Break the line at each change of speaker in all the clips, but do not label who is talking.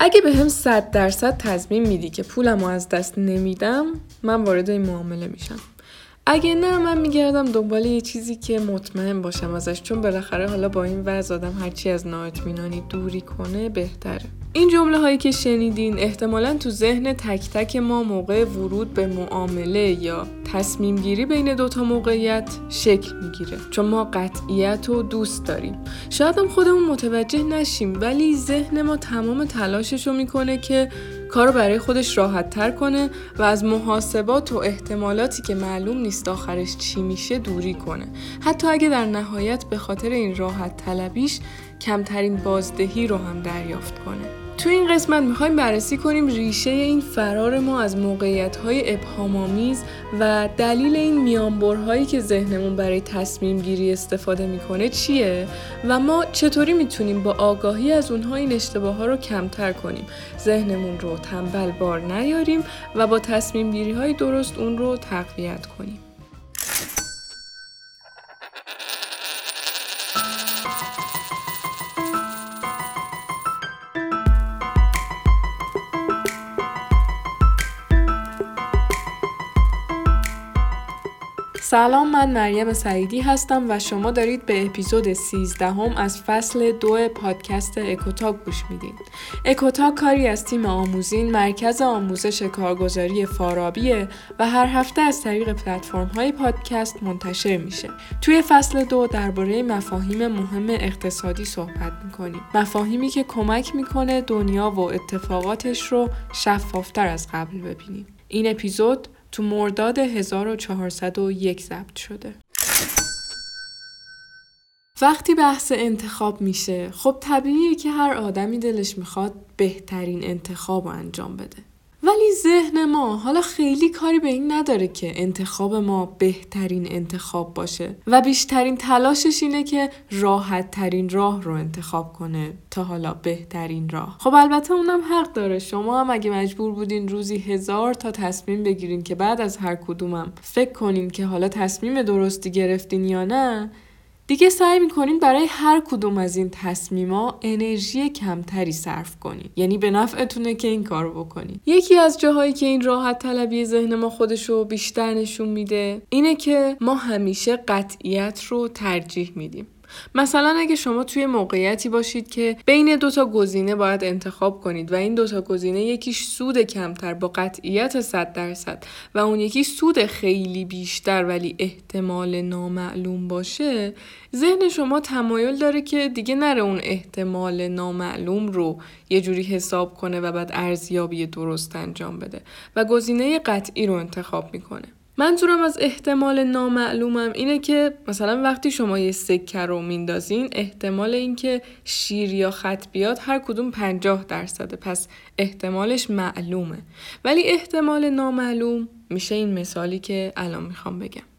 اگه به هم صد درصد تضمین میدی که پولم از دست نمیدم من وارد این معامله میشم. اگه نه من میگردم دنبال یه چیزی که مطمئن باشم ازش چون بالاخره حالا با این وضع آدم هرچی از نااطمینانی دوری کنه بهتره. این جمله هایی که شنیدین احتمالا تو ذهن تک تک ما موقع ورود به معامله یا تصمیم گیری بین دوتا موقعیت شکل می‌گیره. چون ما قطعیت رو دوست داریم. شاید هم خودمون متوجه نشیم ولی ذهن ما تمام تلاشش رو می‌کنه که کارو برای خودش راحت تر کنه و از محاسبات و احتمالاتی که معلوم نیست آخرش چی میشه دوری کنه. حتی اگه در نهایت به خاطر این راحت طلبیش کمترین بازدهی رو هم دریافت کنه. تو این قسمت می‌خوایم بررسی کنیم ریشه این فرار ما از موقعیت های ابهامآمیز و دلیل این میانبرهایی که ذهنمون برای تصمیم گیری استفاده می‌کنه چیه و ما چطوری می‌تونیم با آگاهی از اونها این اشتباه ها رو کمتر کنیم؟ ذهنمون رو تنبل بار نیاریم و با تصمیم گیری های درست اون رو تقویت کنیم. سلام من مریم سعیدی هستم و شما دارید به اپیزود 13 هم از فصل دو پادکست اکوتاک گوش میدین. اکوتاک کاری از تیم آموزین مرکز آموزش کارگزاری فارابیه و هر هفته از طریق پلتفرم های پادکست منتشر میشه. توی فصل دو درباره مفاهیم مهم اقتصادی صحبت می‌کنیم. مفاهیمی که کمک می‌کنه دنیا و اتفاقاتش رو شفافتر از قبل ببینیم. این اپیزود تو مرداد 1401 ضبط شده. وقتی بحث انتخاب میشه خب طبیعیه که هر آدمی دلش می‌خواد بهترین انتخاب رو انجام بده. ولی ذهن ما حالا خیلی کاری به این نداره که انتخاب ما بهترین انتخاب باشه و بیشترین تلاشش اینه که راحت ترین راه رو انتخاب کنه تا حالا بهترین راه. خب البته اونم حق داره. شما هم اگه مجبور بودین روزی هزار تا تصمیم بگیرین که بعد از هر کدومم فکر کنین که حالا تصمیم درستی گرفتین یا نه دیگه سعی می‌کنین برای هر کدوم از این تصمیما انرژی کمتری صرف کنین یعنی به نفعتونه که این کارو بکنین یکی از جاهایی که این راحت طلبی ذهن ما خودشو بیشتر نشون میده اینه که ما همیشه قطعیت رو ترجیح میدیم. مثلا اگه شما توی موقعیتی باشید که بین دو تا گزینه باید انتخاب کنید و این دو تا گزینه یکیش سود کمتر با قطعیت 100 درصد و اون یکی سود خیلی بیشتر ولی احتمال نامعلوم باشه ذهن شما تمایل داره که دیگه نره اون احتمال نامعلوم رو یه جوری حساب کنه و بعد ارزیابی درست انجام بده و گزینه قطعی رو انتخاب می‌کنه. منظورم از احتمال نامعلومم اینه که مثلا وقتی شما یه سکه رو میندازین احتمال اینکه شیر یا خط بیاد هر کدوم 50 درصده. پس احتمالش معلومه. ولی احتمال نامعلوم میشه این مثالی که الان می‌خوام بگم.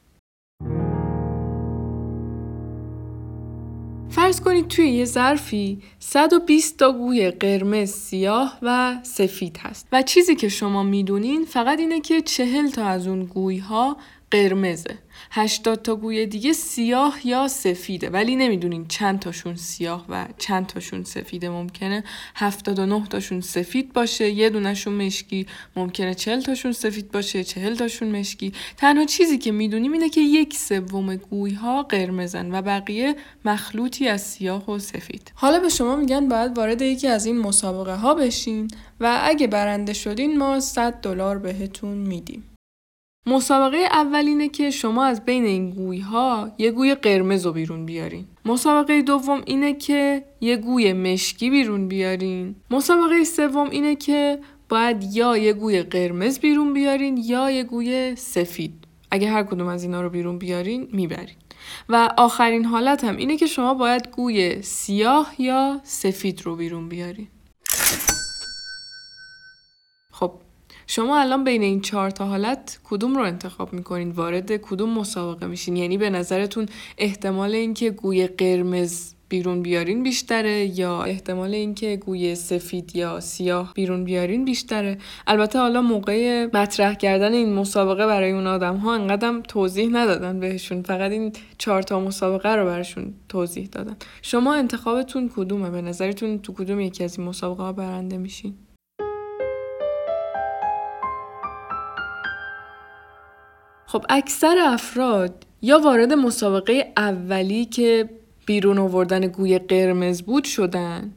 فرض کنید توی یه ظرفی 120 تا گوی قرمز سیاه و سفید هست. و چیزی که شما می‌دونین فقط اینه که 40 تا از اون گوی ها قرمزه. 80 تا گوی دیگه سیاه یا سفیده. ولی نمی‌دونین چند تاشون سیاه و چند تاشون سفیده ممکنه. 79 تاشون سفید باشه. یه دونشون مشکی. ممکنه 40 تاشون سفید باشه 40 تاشون مشکی. تنها چیزی که می‌دونیم اینه که یک سوم گوی ها قرمزن و بقیه مخلوطی از سیاه و سفید. حالا به شما میگن باید وارد یکی از این مسابقه ها بشین و اگه برنده شدین ما 100 دلار بهتون میدیم. مسابقه اولینه که شما از بین این گوی ها یه گوی قرمز رو بیرون بیارین. مسابقه دوم اینه که یه گوی مشکی بیرون بیارین. مسابقه سوم اینه که باید یا یه گوی قرمز بیرون بیارین یا یه گوی سفید. اگه هر کدوم از اینا رو بیرون بیارین می‌برین. و آخرین حالت هم اینه که شما باید گوی سیاه یا سفید رو بیرون بیارین. شما الان بین این چهار تا حالت کدوم رو انتخاب می‌کنین؟ وارد کدوم مسابقه میشین؟ یعنی به نظرتون احتمال اینکه گوی قرمز بیرون بیارین بیشتره یا احتمال اینکه گوی سفید یا سیاه بیرون بیارین بیشتره؟ البته حالا موقع مطرح کردن این مسابقه برای اون آدم ها انقدر توضیح ندادن بهشون. فقط این چهار تا مسابقه رو براشون توضیح دادن. شما انتخابتون کدومه؟ به نظرتون تو کدوم یکی از این مسابقه ها برنده میشین؟ خب اکثر افراد یا وارد مسابقه اولی که بیرون آوردن گوی قرمز بود شدن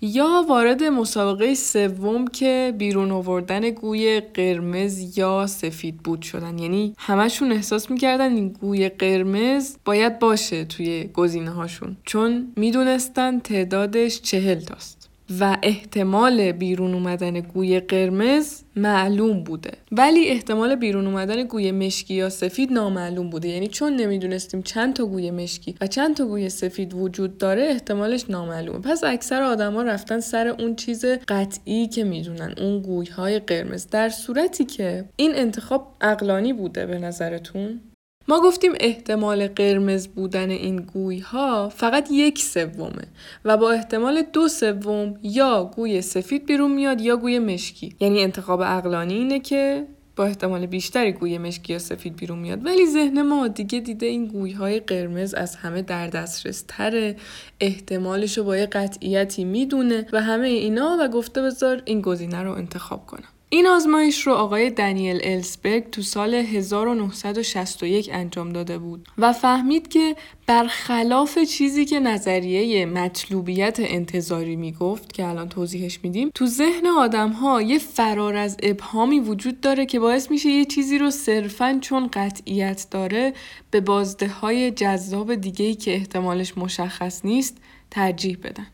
یا وارد مسابقه سوم که بیرون آوردن گوی قرمز یا سفید بود شدن. یعنی همشون احساس می‌کردن این گوی قرمز باید باشه توی گزینه هاشون چون می‌دونستن تعدادش چهل تاست. و احتمال بیرون اومدن گوی قرمز معلوم بوده. ولی احتمال بیرون اومدن گوی مشکی یا سفید نامعلوم بوده. یعنی چون نمی‌دونستیم چند تا گوی مشکی و چند تا گوی سفید وجود داره احتمالش نامعلومه. پس اکثر آدما رفتن سر اون چیز قطعی که می‌دونن اون گوی های قرمز. در صورتی که این انتخاب اقلانی بوده به نظرتون؟ ما گفتیم احتمال قرمز بودن این گوی ها فقط یک سومه و با احتمال دو سوم یا گوی سفید بیرون میاد یا گوی مشکی. یعنی انتخاب اقلانی اینه که با احتمال بیشتری گوی مشکی یا سفید بیرون میاد. ولی ذهن ما دیگه دیده این گوی های قرمز از همه در دسترس تره. احتمالش رو با یه قطعیتی می‌دونه و همه اینا و گفته بذار این گزینه رو انتخاب کنم. این آزمایش رو آقای دنیل السبرگ تو سال 1961 انجام داده بود و فهمید که برخلاف چیزی که نظریه مطلوبیت انتظاری می‌گفت که الان توضیحش میدیم تو ذهن آدم ها یه فرار از ابهامی وجود داره که باعث میشه یه چیزی رو صرفا چون قطعیت داره به بازده های جذاب دیگهی که احتمالش مشخص نیست ترجیح بدن.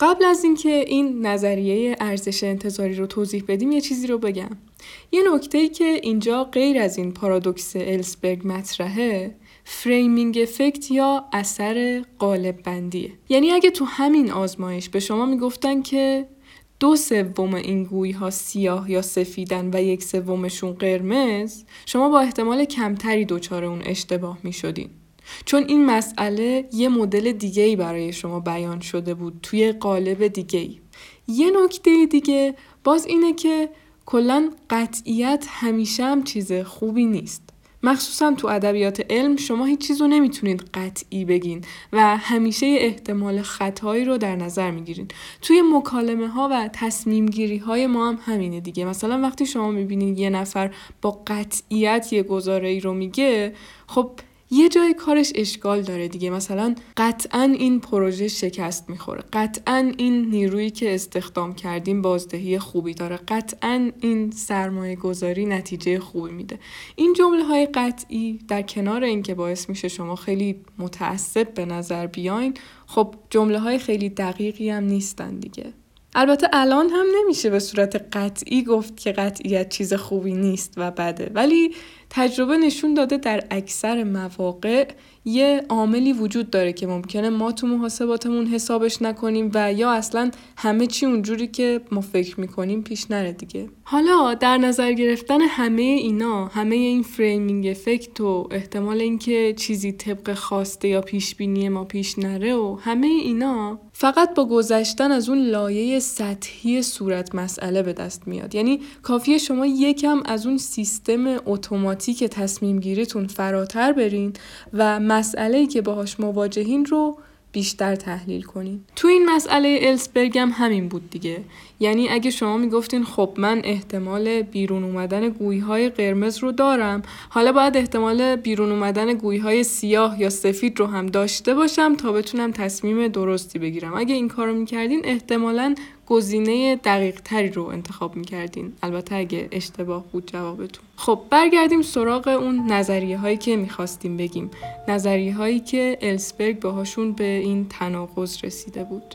قبل از اینکه این نظریه ارزش انتظاری رو توضیح بدیم یه چیزی رو بگم یه نکته ای که اینجا غیر از این پارادوکس السبرگ مطرحه framing effect یا اثر قالب بندیه یعنی اگه تو همین آزمایش به شما می‌گفتن که دو سوم این گوی ها سیاه یا سفیدن و یک سومشون قرمز شما با احتمال کمتری دچار اون اشتباه می. چون این مسئله یه مدل دیگه ای برای شما بیان شده بود توی قالب دیگه ای. یه نکته دیگه باز اینه که کلا قطعیت همیشه هم چیز خوبی نیست. مخصوصا تو ادبیات علم شما هیچ چیز رو نمی‌تونید قطعی بگین و همیشه احتمال خطایی رو در نظر می‌گیرین توی مکالمه ها و تصمیم گیری های ما هم همینه دیگه مثلا وقتی شما می‌بینید یه نفر با قطعیت یه گزاره ای رو میگه خب یه جای کارش اشکال داره دیگه. مثلا قطعا این پروژه شکست می‌خوره. قطعا این نیرویی که استخدام کردیم بازدهی خوبی داره. قطعا این سرمایه گذاری نتیجه خوبی میده. این جمله های قطعی در کنار اینکه باعث میشه شما خیلی متعصب به نظر بیاین خب جمله های خیلی دقیقی هم نیستن دیگه. البته الان هم نمیشه به صورت قطعی گفت که قطعیت چیز خوبی نیست و بده. ولی تجربه نشون داده در اکثر مواقع یه عاملی وجود داره که ممکنه ما تو محاسباتمون حسابش نکنیم و یا اصلا همه چی اونجوری که ما فکر می‌کنیم پیش نره دیگه. حالا در نظر گرفتن همه اینا همه این framing effect و احتمال اینکه چیزی طبق خواسته یا پیش بینی ما پیش نره و همه اینا فقط با گذشتن از اون لایه سطحی صورت مسئله به دست میاد. یعنی کافیه شما یکم از اون سیستم اتوماتیک تصمیم گیریتون فراتر برین و مسئله که باهاش مواجهین رو بیشتر تحلیل کنین. تو این مسئله السبرگ هم همین بود دیگه. یعنی اگه شما می‌گفتین خب من احتمال بیرون اومدن گویی های قرمز رو دارم حالا باید احتمال بیرون اومدن گویی های سیاه یا سفید رو هم داشته باشم تا بتونم تصمیم درستی بگیرم. اگه این کارو می‌کردین احتمالا گزینه دقیق تری رو انتخاب می‌کردین. البته اگه اشتباه بود جوابتون. خب برگردیم سراغ اون نظریه هایی که می‌خواستیم بگیم. نظریه هایی که السبرگ باهاشون به این تناقض رسیده بود.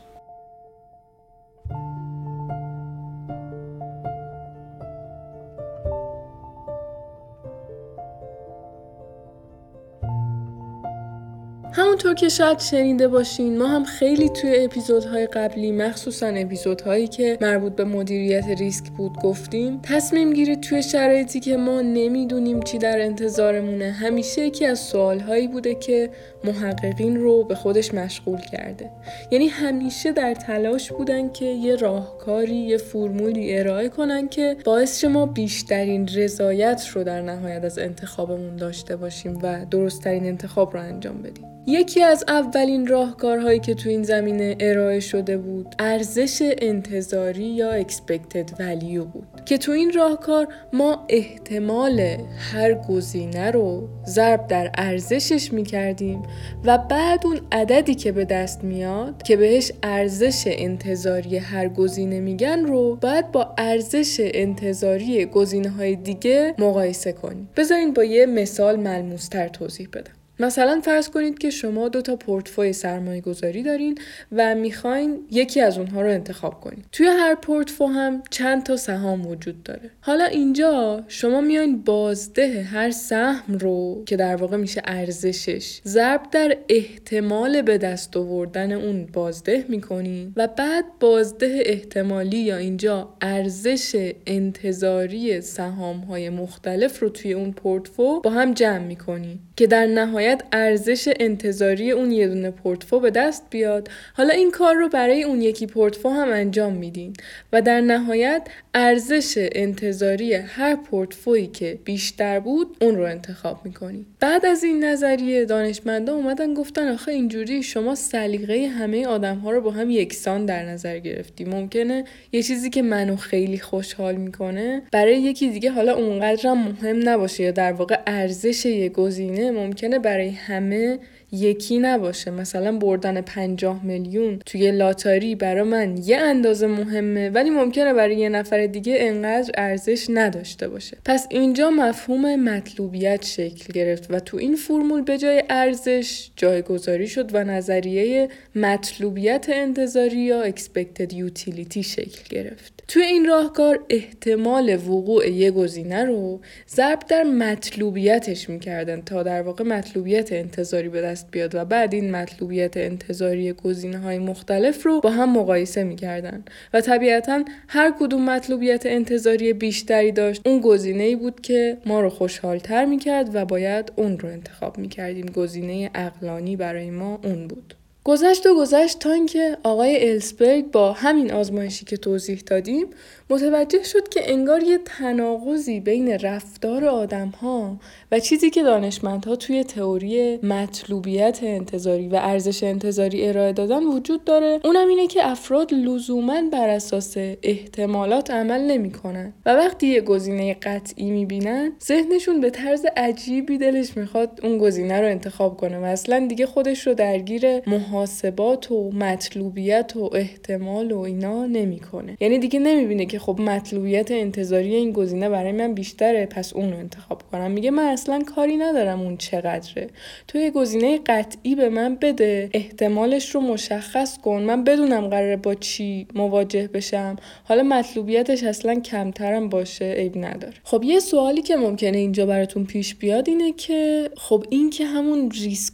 همونطور که شاید شنیده باشین ما هم خیلی توی اپیزودهای قبلی مخصوصا اپیزودهایی که مربوط به مدیریت ریسک بود گفتیم. تصمیم گیری توی شرایطی که ما نمی‌دونیم چی در انتظارمونه. همیشه یکی از سوالهایی بوده که محققین رو به خودش مشغول کرده. یعنی همیشه در تلاش بودن که یه راهکاری یه فرمولی ارائه کنن که باعث ما بیشترین رضایت رو در نهایت از انتخابمون داشته باشیم و درستترین انتخاب رو انجام بدیم. یکی از اولین راهکارهایی که تو این زمینه ارائه شده بود ارزش انتظاری یا expected value بود. که تو این راهکار ما احتمال هر گزینه رو ضرب در ارزشش می‌کردیم و بعد اون عددی که به دست میاد که بهش ارزش انتظاری هر گزینه میگن رو باید با ارزش انتظاری گزینه های دیگه مقایسه کنیم. بذارین با یه مثال ملموستر توضیح بدم. مثلا فرض کنید که شما دو تا پورتفوی سرمایه گذاری دارین و می‌خواین یکی از اونها رو انتخاب کنید. توی هر پورتفو هم چند تا سهام وجود داره. حالا اینجا شما میاین بازده هر سهم رو که در واقع میشه ارزشش ضرب در احتمال به دست آوردن اون بازده می‌کنین و بعد بازده احتمالی یا اینجا ارزش انتظاری سهام های مختلف رو توی اون پورتفو با هم جمع می‌کنین که در نهایت ارزش انتظاری اون یه دونه پورتفو به دست بیاد. حالا این کار رو برای اون یکی پورتفو هم انجام میدین و در نهایت ارزش انتظاری هر پورتفویی که بیشتر بود اون رو انتخاب می‌کنی. بعد از این نظریه دانشمندا اومدن گفتن آخه اینجوری شما سلیقه همه آدم ها رو با هم یکسان در نظر گرفتی. ممکنه یه چیزی که منو خیلی خوشحال می‌کنه برای یکی دیگه حالا اونقدرم مهم نباشه یا در واقع ارزش یه گزینه ممکنه برای همه یکی نباشه. مثلا بردن 50 میلیون توی لاتاری برای من یه اندازه مهمه ولی ممکنه برای یه نفر دیگه انقدر ارزش نداشته باشه. پس اینجا مفهوم مطلوبیت شکل گرفت و تو این فرمول به جای ارزش جایگذاری شد و نظریه مطلوبیت انتظاری یا expected utility شکل گرفت. توی این راهکار احتمال وقوع یه گزینه رو ضرب در مطلوبیتش می‌کردن تا در واقع مطلوبیت انتظاری به بیاد و بعد این مطلوبیت انتظاری گزینه های مختلف رو با هم مقایسه می‌کردن. و طبیعتا هر کدوم مطلوبیت انتظاری بیشتری داشت. اون گزینه ای بود که ما رو خوشحالتر می‌کرد و باید اون رو انتخاب می‌کردیم. گزینه اقلانی برای ما اون بود. گذشت و گذشت تا اینکه آقای السبرگ با همین آزمایشی که توضیح دادیم متوجه شد که انگار یه تناقضی بین رفتار آدم ها و چیزی که دانشمندها توی تئوری مطلوبیت انتظاری و ارزش انتظاری ارائه دادن وجود داره. اونم اینه که افراد لزوما بر اساس احتمالات عمل نمی‌کنن و وقتی یه گزینه قطعی می‌بینن ذهنشون به طرز عجیبی دلش می‌خواد اون گزینه رو انتخاب کنه و اصلا دیگه خودش رو درگیر محاسبات و مطلوبیت و احتمال و اینا نمی‌کنه. یعنی دیگه نمی‌بینه که خب مطلوبیت انتظاری این گزینه برای من بیشتره پس اون رو انتخاب کنم. میگه من اصلا کاری ندارم اون چقدره. تو یه گزینه قطعی به من بده احتمالش رو مشخص کن. من بدونم قراره با چی مواجه بشم. حالا مطلوبیتش اصلا کمترم باشه عیب نداره. خب یه سوالی که ممکنه اینجا براتون پیش بیاد اینه که خب این که همون ریسک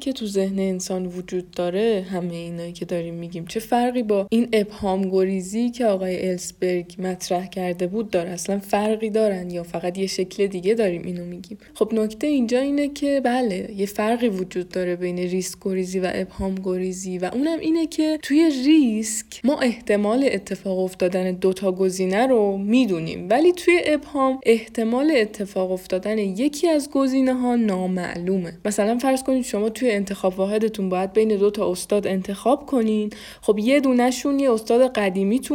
که تو ذهن انسان وجود داره همه اینایی که داریم میگیم چه فرقی با این ابهام گریزی که آقای السبرگ مطرح کرده بود داره. اصلا فرقی دارن یا فقط یه شکل دیگه داریم اینو میگیم. خب نکته اینجا اینه که بله یه فرقی وجود داره بین ریسک گریزی و ابهام گریزی و اونم اینه که توی ریسک ما احتمال اتفاق افتادن دوتا گزینه رو می‌دونیم. ولی توی ابهام احتمال اتفاق افتادن یکی از گزینه ها نامعلومه. مثلا فرض کنید شما توی انتخاب واحدتون باید بین دو تا استاد انتخاب کنین. خب یه دونهشون یه استاد قدیمی تو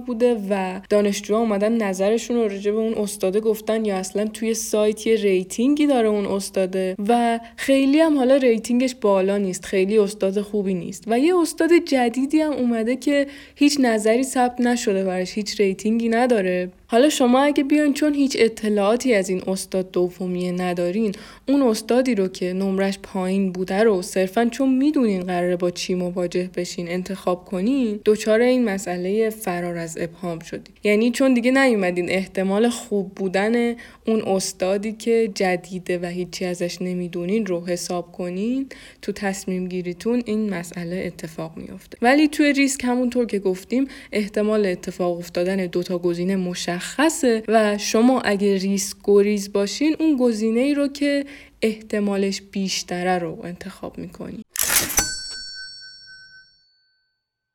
بوده و دانشجوها اومدن نظرشون رو راجع به اون استاده گفتن یا اصلا توی سایت یه rating ی داره اون استاده و خیلی هم حالا rating ش بالا نیست خیلی استاد خوبی نیست. و یه استاد جدیدی هم اومده که هیچ نظری ثبت نشده براش هیچ ریتینگی نداره. حالا شما اگه بیاین چون هیچ اطلاعاتی از این استاد دومیه ندارین اون استادی رو که نمرش پایین بوده رو صرفا چون می‌دونین قراره با چی مواجه بشین انتخاب کنین دچار این مسئله فرار از ابهام شدین. یعنی چون دیگه نیومدین احتمال خوب بودن اون استادی که جدیده و هیچی ازش نمی‌دونین رو حساب کنین تو تصمیم گیریتون این مسئله اتفاق میافته. ولی توی ریسک همونطور که گفتیم احتمال اتفاق افتادن دوتا گزینه مشخصه و شما اگه ریسک گریز باشین اون گزینه ای رو که احتمالش بیشتره رو انتخاب می‌کنین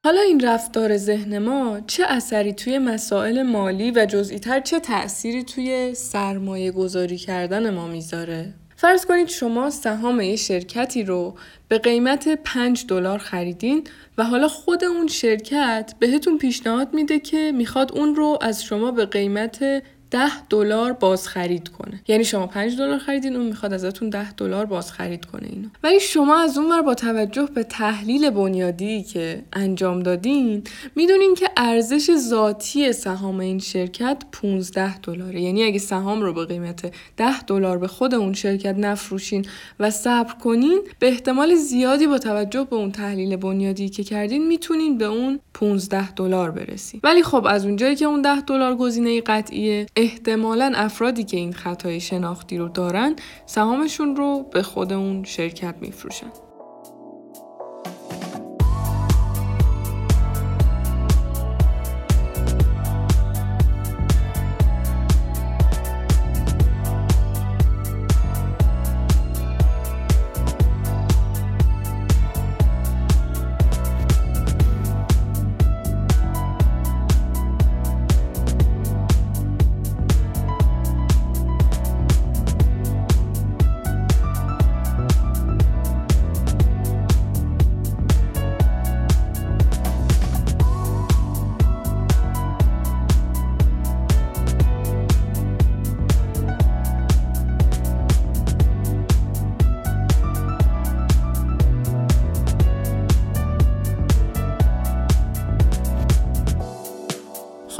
حالا این رفتار ذهن ما چه اثری توی مسائل مالی و جزئیتر چه تأثیری توی سرمایه گذاری کردن ما می‌ذاره؟ فرض کنید شما سهام یه شرکتی رو به قیمت 5 دلار خریدین و حالا خود اون شرکت بهتون پیشنهاد میده که می‌خواد اون رو از شما به قیمت 10 دلار باز خرید کنه. یعنی شما 5 دلار خریدین اون می‌خواد ازتون 10 دلار باز خرید کنه اینو. ولی شما از اون با توجه به تحلیل بنیادی که انجام دادین می‌دونین که ارزش ذاتی سهام این شرکت 15 دلاره. یعنی اگه سهام رو به قیمت 10 دلار به خود اون شرکت نفروشین و صبر کنین به احتمال زیادی با توجه به اون تحلیل بنیادی که کردین می‌تونین به اون 15 دلار برسین. ولی خب از اونجایی که اون 10 دلار گزینه قطعیه احتمالا افرادی که این خطای شناختی رو دارن سهامشون رو به خود اون شرکت میفروشن.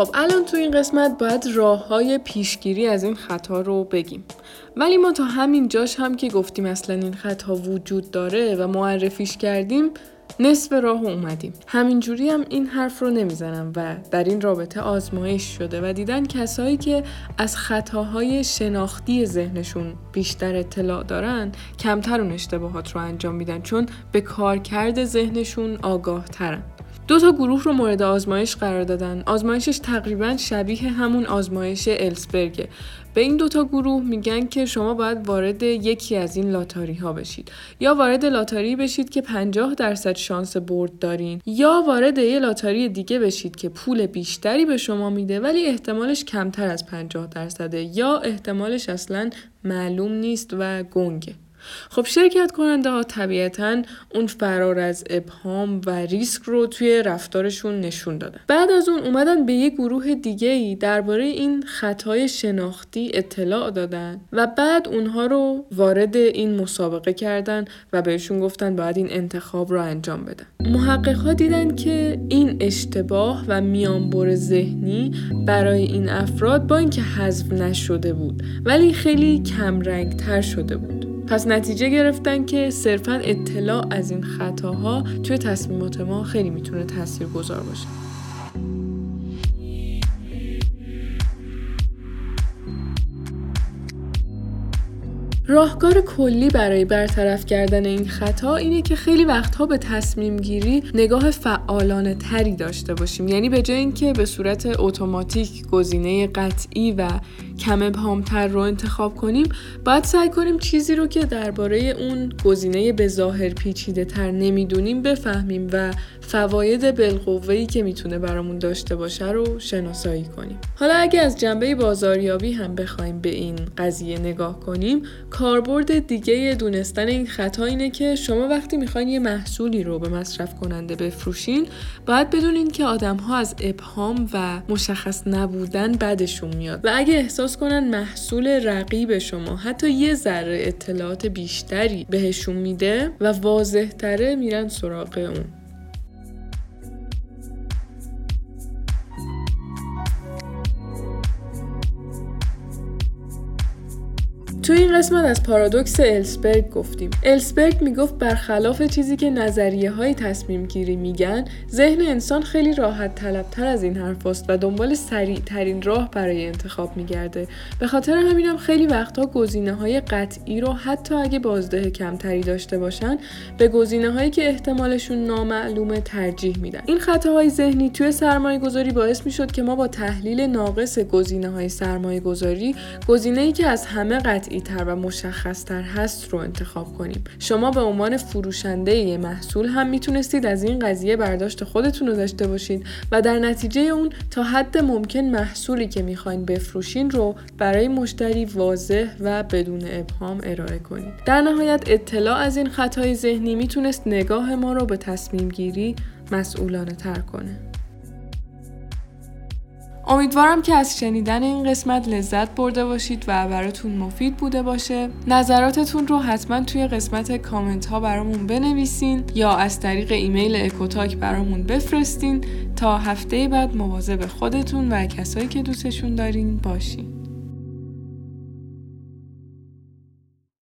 خب الان تو این قسمت باید راه های پیشگیری از این خطا رو بگیم. ولی ما تا همین جاش هم که گفتیم اصلا این خطا وجود داره و معرفیش کردیم نصف راه اومدیم. همینجوری هم این حرف رو نمی‌زنم و در این رابطه آزمایش شده و دیدن کسایی که از خطاهای شناختی ذهنشون بیشتر اطلاع دارن کمتر اون اشتباهات رو انجام میدن چون به کارکرد ذهنشون آگاه ترن دو تا گروه رو مورد آزمایش قرار دادن. آزمایشش تقریبا شبیه همون آزمایش السبرگه به این دوتا گروه میگن که شما باید وارد یکی از این لاتاری ها بشید. یا وارد لاتاری بشید که 50 درصد شانس برد دارین. یا وارد یه لاتاری دیگه بشید که پول بیشتری به شما میده ولی احتمالش کمتر از 50 درصده. یا احتمالش اصلا معلوم نیست و گنگه. خب شرکت کننده ها طبیعتا اون فرار از ابهام و ریسک رو توی رفتارشون نشون دادن. بعد از اون اومدن به یه گروه دیگه ای درباره این خطای شناختی اطلاع دادن و بعد اونها رو وارد این مسابقه کردن و بهشون گفتن باید این انتخاب رو انجام بدن. محقق ها دیدن که این اشتباه و میانبر ذهنی برای این افراد با اینکه حذف نشده بود ولی خیلی کمرنگ تر شده بود. پس نتیجه گرفتن که صرفا اطلاع از این خطاها توی تصمیمات ما خیلی می‌تونه تاثیر گذار باشه. راهکار کلی برای برطرف کردن این خطا اینه که خیلی وقتها به تصمیم گیری نگاه فعالانه تری داشته باشیم. یعنی به جای اینکه به صورت اتوماتیک گزینه قطعی و کم ابهامتر رو انتخاب کنیم باید سعی کنیم چیزی رو که درباره اون گزینه به ظاهر پیچیده تر نمی‌دونیم بفهمیم و فواید بالقوه‌ای که می‌تونه برامون داشته باشه رو شناسایی کنیم. حالا اگه از جنبه بازاریابی هم بخوایم به این قضیه نگاه کنیم کاربرد دیگه دونستن این خطا اینه که شما وقتی می‌خواین یه محصولی رو به مصرف کننده بفروشین باید بدونین که آدم ها از ابهام و مشخص نبودن بدشون میاد. و اگه احساس کنن محصول رقیب شما حتی یه ذره اطلاعات بیشتری بهشون میده و واضح تره میرن سراغ اون. تو این قسمت از پارادوکس السبرگ گفتیم. السبرگ می‌گفت برخلاف چیزی که نظریه های تصمیم گیری میگن ذهن انسان خیلی راحت طلبتر از این حرف است و دنبال سریع ترین راه برای انتخاب میگرده. به خاطر همینم خیلی وقتها گزینه های قطعی رو حتی اگه بازده کمتری داشته باشن به گزینه هایی که احتمالشون نامعلومه ترجیح میدن. این خطاهای ذهنی توی سرمایه گذاری باعث می‌شد که ما با تحلیل ناقص گزینه های سرمایه گذاری گزینه ای که از همه تر و مشخص تر هست رو انتخاب کنیم. شما به عنوان فروشنده یه محصول هم می‌تونستید از این قضیه برداشت خودتون رو داشته باشید و در نتیجه اون تا حد ممکن محصولی که می‌خواین بفروشین رو برای مشتری واضح و بدون ابهام ارائه کنید. در نهایت اطلاع از این خطای ذهنی می‌تونست نگاه ما رو به تصمیم گیری مسئولانه تر کنه. امیدوارم که از شنیدن این قسمت لذت برده باشید و براتون مفید بوده باشه. نظراتتون رو حتما توی قسمت کامنت ها برامون بنویسین یا از طریق ایمیل اکوتاک برامون بفرستین. تا هفته بعد مواظب خودتون و کسایی که دوستشون دارین باشین.